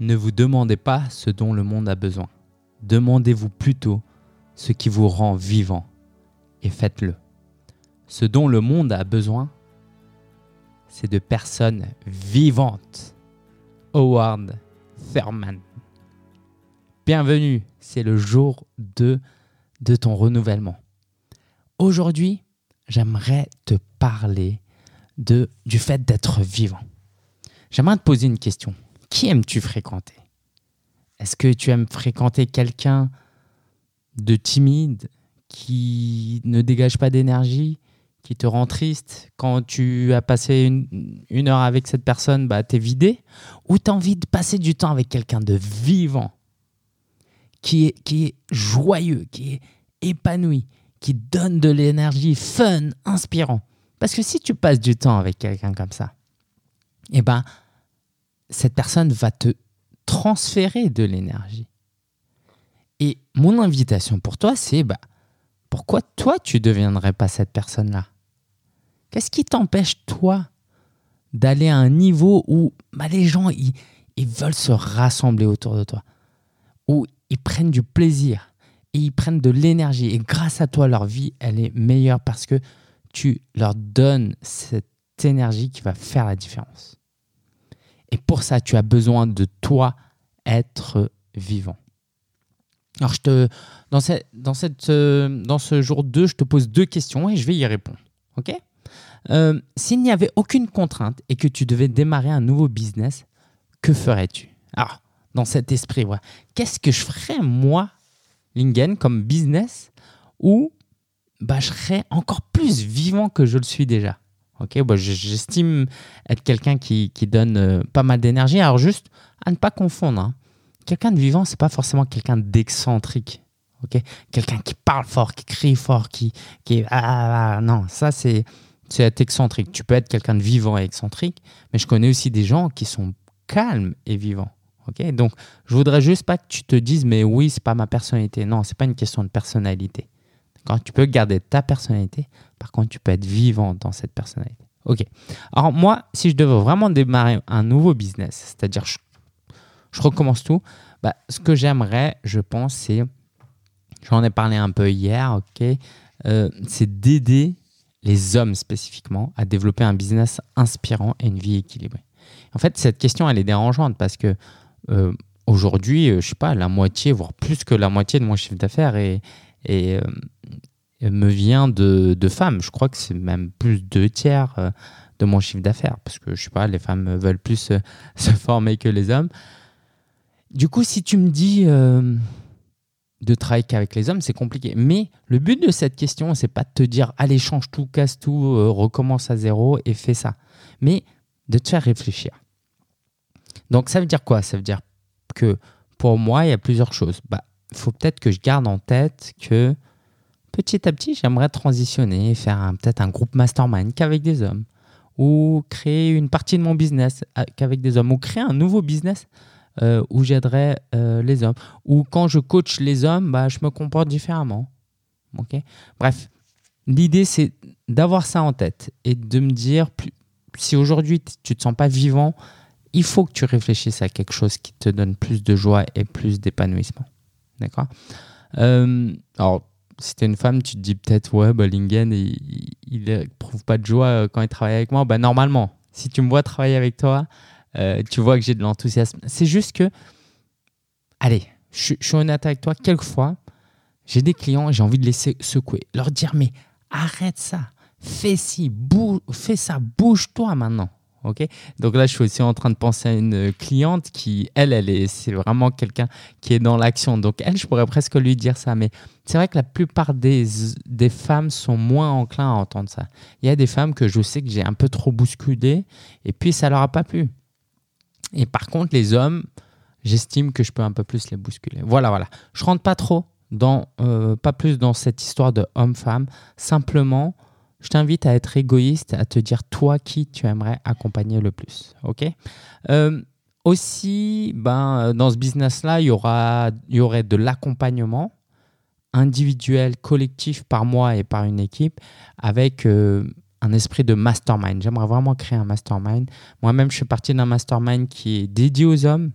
Ne vous demandez pas ce dont le monde a besoin. Demandez-vous plutôt ce qui vous rend vivant et faites-le. Ce dont le monde a besoin, c'est de personnes vivantes. Howard Thurman. Bienvenue, c'est le jour 2 de ton renouvellement. Aujourd'hui, j'aimerais te parler de, du fait d'être vivant. J'aimerais te poser une question. Qui aimes-tu fréquenter? Est-ce que tu aimes fréquenter quelqu'un de timide, qui ne dégage pas d'énergie, qui te rend triste? Quand tu as passé une, heure avec cette personne, bah, tu es vidé? Ou tu as envie de passer du temps avec quelqu'un de vivant, qui est, qui est joyeux, qui est épanoui, qui donne de l'énergie, fun, inspirant? Parce que si tu passes du temps avec quelqu'un comme ça, eh ben, cette personne va te transférer de l'énergie. Et mon invitation pour toi, c'est bah, pourquoi toi, tu ne deviendrais pas cette personne-là? Qu'est-ce qui t'empêche, toi, d'aller à un niveau où bah, les gens, ils, ils veulent se rassembler autour de toi, où ils prennent du plaisir et ils prennent de l'énergie. Et grâce à toi, leur vie, elle est meilleure parce que tu leur donnes cette énergie qui va faire la différence. Et pour ça, tu as besoin de toi être vivant. Alors, je te, dans, euh, ce jour 2, je te pose deux questions et je vais y répondre. Euh, S'il n'y avait aucune contrainte et que tu devais démarrer un nouveau business, que ferais-tu? Alors, dans cet esprit, qu'est-ce que je ferais, moi, Lingen, comme business? Où bah, je serais encore plus vivant que je le suis déjà? Ok, bah, j'estime être quelqu'un qui, qui, donne euh, pas mal d'énergie. Alors juste à ne pas confondre, hein. quelqu'un de vivant, c'est pas forcément quelqu'un d'excentrique. Ok, quelqu'un qui parle fort, qui crie fort, qui, qui ah, ah, ah, non, ça c'est c'est être excentrique. Tu peux être quelqu'un de vivant et excentrique, mais je connais aussi des gens qui sont calmes et vivants. Ok, donc je voudrais juste pas que tu te dises mais oui c'est pas ma personnalité. Non, c'est pas une question de personnalité. Tu peux garder ta personnalité, par contre, tu peux être vivant dans cette personnalité. Ok. Alors, moi, si je devais vraiment démarrer un nouveau business, c'est-à-dire je, je, recommence tout, bah, ce que j'aimerais, je pense, c'est, j'en ai parlé un peu hier, ok, euh, c'est d'aider les hommes spécifiquement à développer un business inspirant et une vie équilibrée. En fait, cette question, elle est dérangeante parce que euh, aujourd'hui, euh, je sais pas, la moitié, voire plus que la moitié de mon chiffre d'affaires est, euh, me vient de, de, femmes. Je crois que c'est même plus deux tiers euh, de mon chiffre d'affaires parce que je sais pas, les femmes veulent plus euh, se former que les hommes. Du coup, si tu me dis de travailler qu'avec les hommes, c'est compliqué. Mais le but de cette question, c'est pas de te dire allez change tout, casse tout, recommence à zéro et fais ça, mais de te faire réfléchir. Donc ça veut dire quoi? Ça veut dire que pour moi, il y a plusieurs choses. Bah, faut peut-être que je garde en tête que petit à petit, j'aimerais transitionner, faire peut-être un groupe mastermind qu'avec des hommes, ou créer une partie de mon business euh, qu'avec des hommes, ou créer un nouveau business euh, où j'aiderais euh, les hommes, ou quand je coach les hommes, bah, je me comporte différemment. Bref, l'idée c'est d'avoir ça en tête et de me dire, si aujourd'hui tu ne te sens pas vivant, il faut que tu réfléchisses à quelque chose qui te donne plus de joie et plus d'épanouissement. D'accord? Alors, si tu es une femme, tu te dis peut-être, ouais, bah, Lingen, il n'éprouve pas de joie euh, quand il travaille avec moi. Bah, normalement, si tu me vois travailler avec toi, euh, tu vois que j'ai de l'enthousiasme. C'est juste que, allez, je, suis honnête avec toi, quelquefois, j'ai des clients, j'ai envie de les secouer, leur dire, mais arrête ça, fais ci, fais ça, bouge-toi maintenant. Donc là, je suis aussi en train de penser à une cliente qui, elle, elle est, c'est vraiment quelqu'un qui est dans l'action. Donc elle, je pourrais presque lui dire ça. Mais c'est vrai que la plupart des, des femmes sont moins enclins à entendre ça. Il y a des femmes que je sais que j'ai un peu trop bousculées et puis ça leur a pas plu. Et par contre, les hommes, j'estime que je peux un peu plus les bousculer. Voilà, voilà. Je rentre pas trop dans, euh, pas plus dans cette histoire de homme-femme. Simplement, je t'invite à être égoïste, à te dire toi qui tu aimerais accompagner le plus. Ok? Euh, Aussi, ben, dans ce business-là, il y, aura, il y aurait de l'accompagnement individuel, collectif par moi et par une équipe avec euh, un esprit de mastermind. J'aimerais vraiment créer un mastermind. Moi-même, je suis parti d'un mastermind qui est dédié aux hommes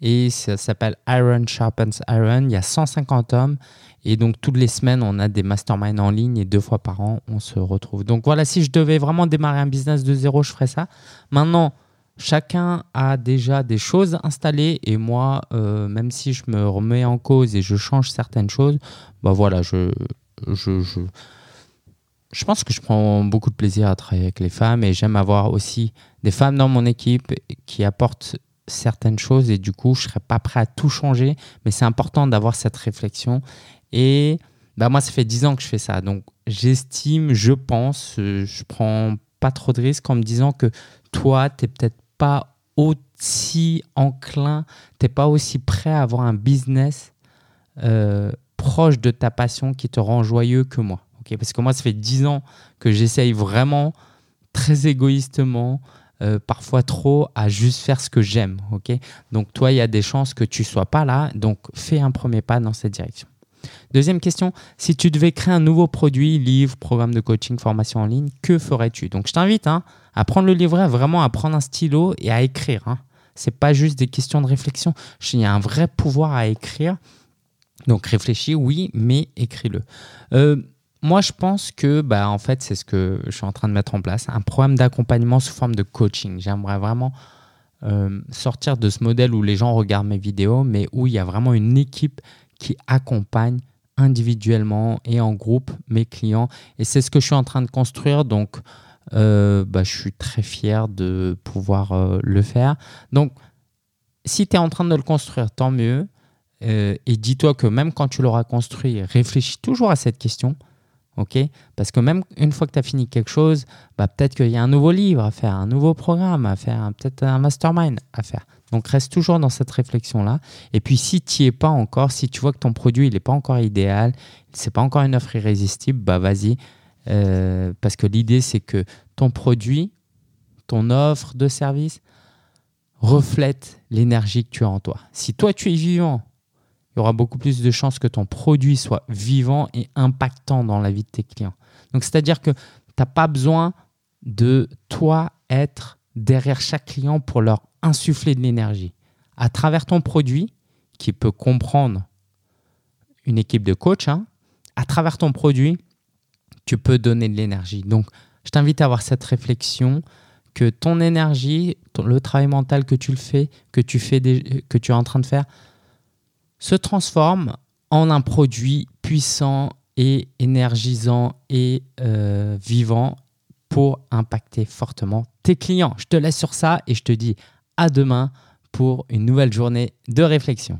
et ça s'appelle Iron Sharpens Iron. Il y a 150 hommes. Et donc, toutes les semaines, on a des masterminds en ligne et deux fois par an, on se retrouve. Donc, voilà, si je devais vraiment démarrer un business de zéro, je ferais ça. Maintenant, chacun a déjà des choses installées et moi, euh, même si je me remets en cause et je change certaines choses, bah voilà, je, je, je, je pense que je prends beaucoup de plaisir à travailler avec les femmes et j'aime avoir aussi des femmes dans mon équipe qui apportent certaines choses et du coup, je ne serais pas prêt à tout changer, mais c'est important d'avoir cette réflexion. Et bah, moi, ça fait 10 ans que je fais ça. Donc, j'estime, je pense, euh, je prends pas trop de risques en me disant que toi, tu n'es peut-être pas aussi enclin, tu n'es pas aussi prêt à avoir un business euh, proche de ta passion qui te rend joyeux que moi. ok? Parce que moi, ça fait 10 ans que j'essaye vraiment très égoïstement euh, parfois trop à juste faire ce que j'aime. donc toi, il y a des chances que tu sois pas là. Donc fais un premier pas dans cette direction. Deuxième question, si tu devais créer un nouveau produit, livre, programme de coaching, formation en ligne, que ferais-tu? Donc je t'invite hein, à prendre le livret, vraiment à prendre un stylo et à écrire. Hein. Ce n'est pas juste des questions de réflexion. Il y a un vrai pouvoir à écrire. Donc réfléchis, oui, mais écris-le. Euh, moi, je pense que, bah, en fait, c'est ce que je suis en train de mettre en place, un programme d'accompagnement sous forme de coaching. J'aimerais vraiment euh, sortir de ce modèle où les gens regardent mes vidéos, mais où il y a vraiment une équipe qui accompagne individuellement et en groupe mes clients. Et c'est ce que je suis en train de construire. Donc, euh, bah, je suis très fier de pouvoir euh, le faire. Donc, si tu es en train de le construire, tant mieux. et dis-toi que même quand tu l'auras construit, réfléchis toujours à cette question ok? Parce que même une fois que tu as fini quelque chose, bah, peut-être qu'il y a un nouveau livre à faire, un nouveau programme à faire, peut-être un mastermind à faire. Donc reste toujours dans cette réflexion-là. Et puis si tu n'y es pas encore, si tu vois que ton produit n'est pas encore idéal, c'est pas encore une offre irrésistible, bah vas-y. Euh, parce que l'idée, c'est que ton produit, ton offre de service reflète l'énergie que tu as en toi. Si toi, tu es vivant, il y aura beaucoup plus de chances que ton produit soit vivant et impactant dans la vie de tes clients. Donc, c'est-à-dire que tu n'as pas besoin de toi être derrière chaque client pour leur insuffler de l'énergie. À travers ton produit, qui peut comprendre une équipe de coach, hein, à travers ton produit, tu peux donner de l'énergie. Donc, je t'invite à avoir cette réflexion que ton énergie, le travail mental que tu le fais, que tu fais, que tu es en train de faire, se transforme en un produit puissant et énergisant et euh, vivant pour impacter fortement tes clients. Je te laisse sur ça et je te dis à demain pour une nouvelle journée de réflexion.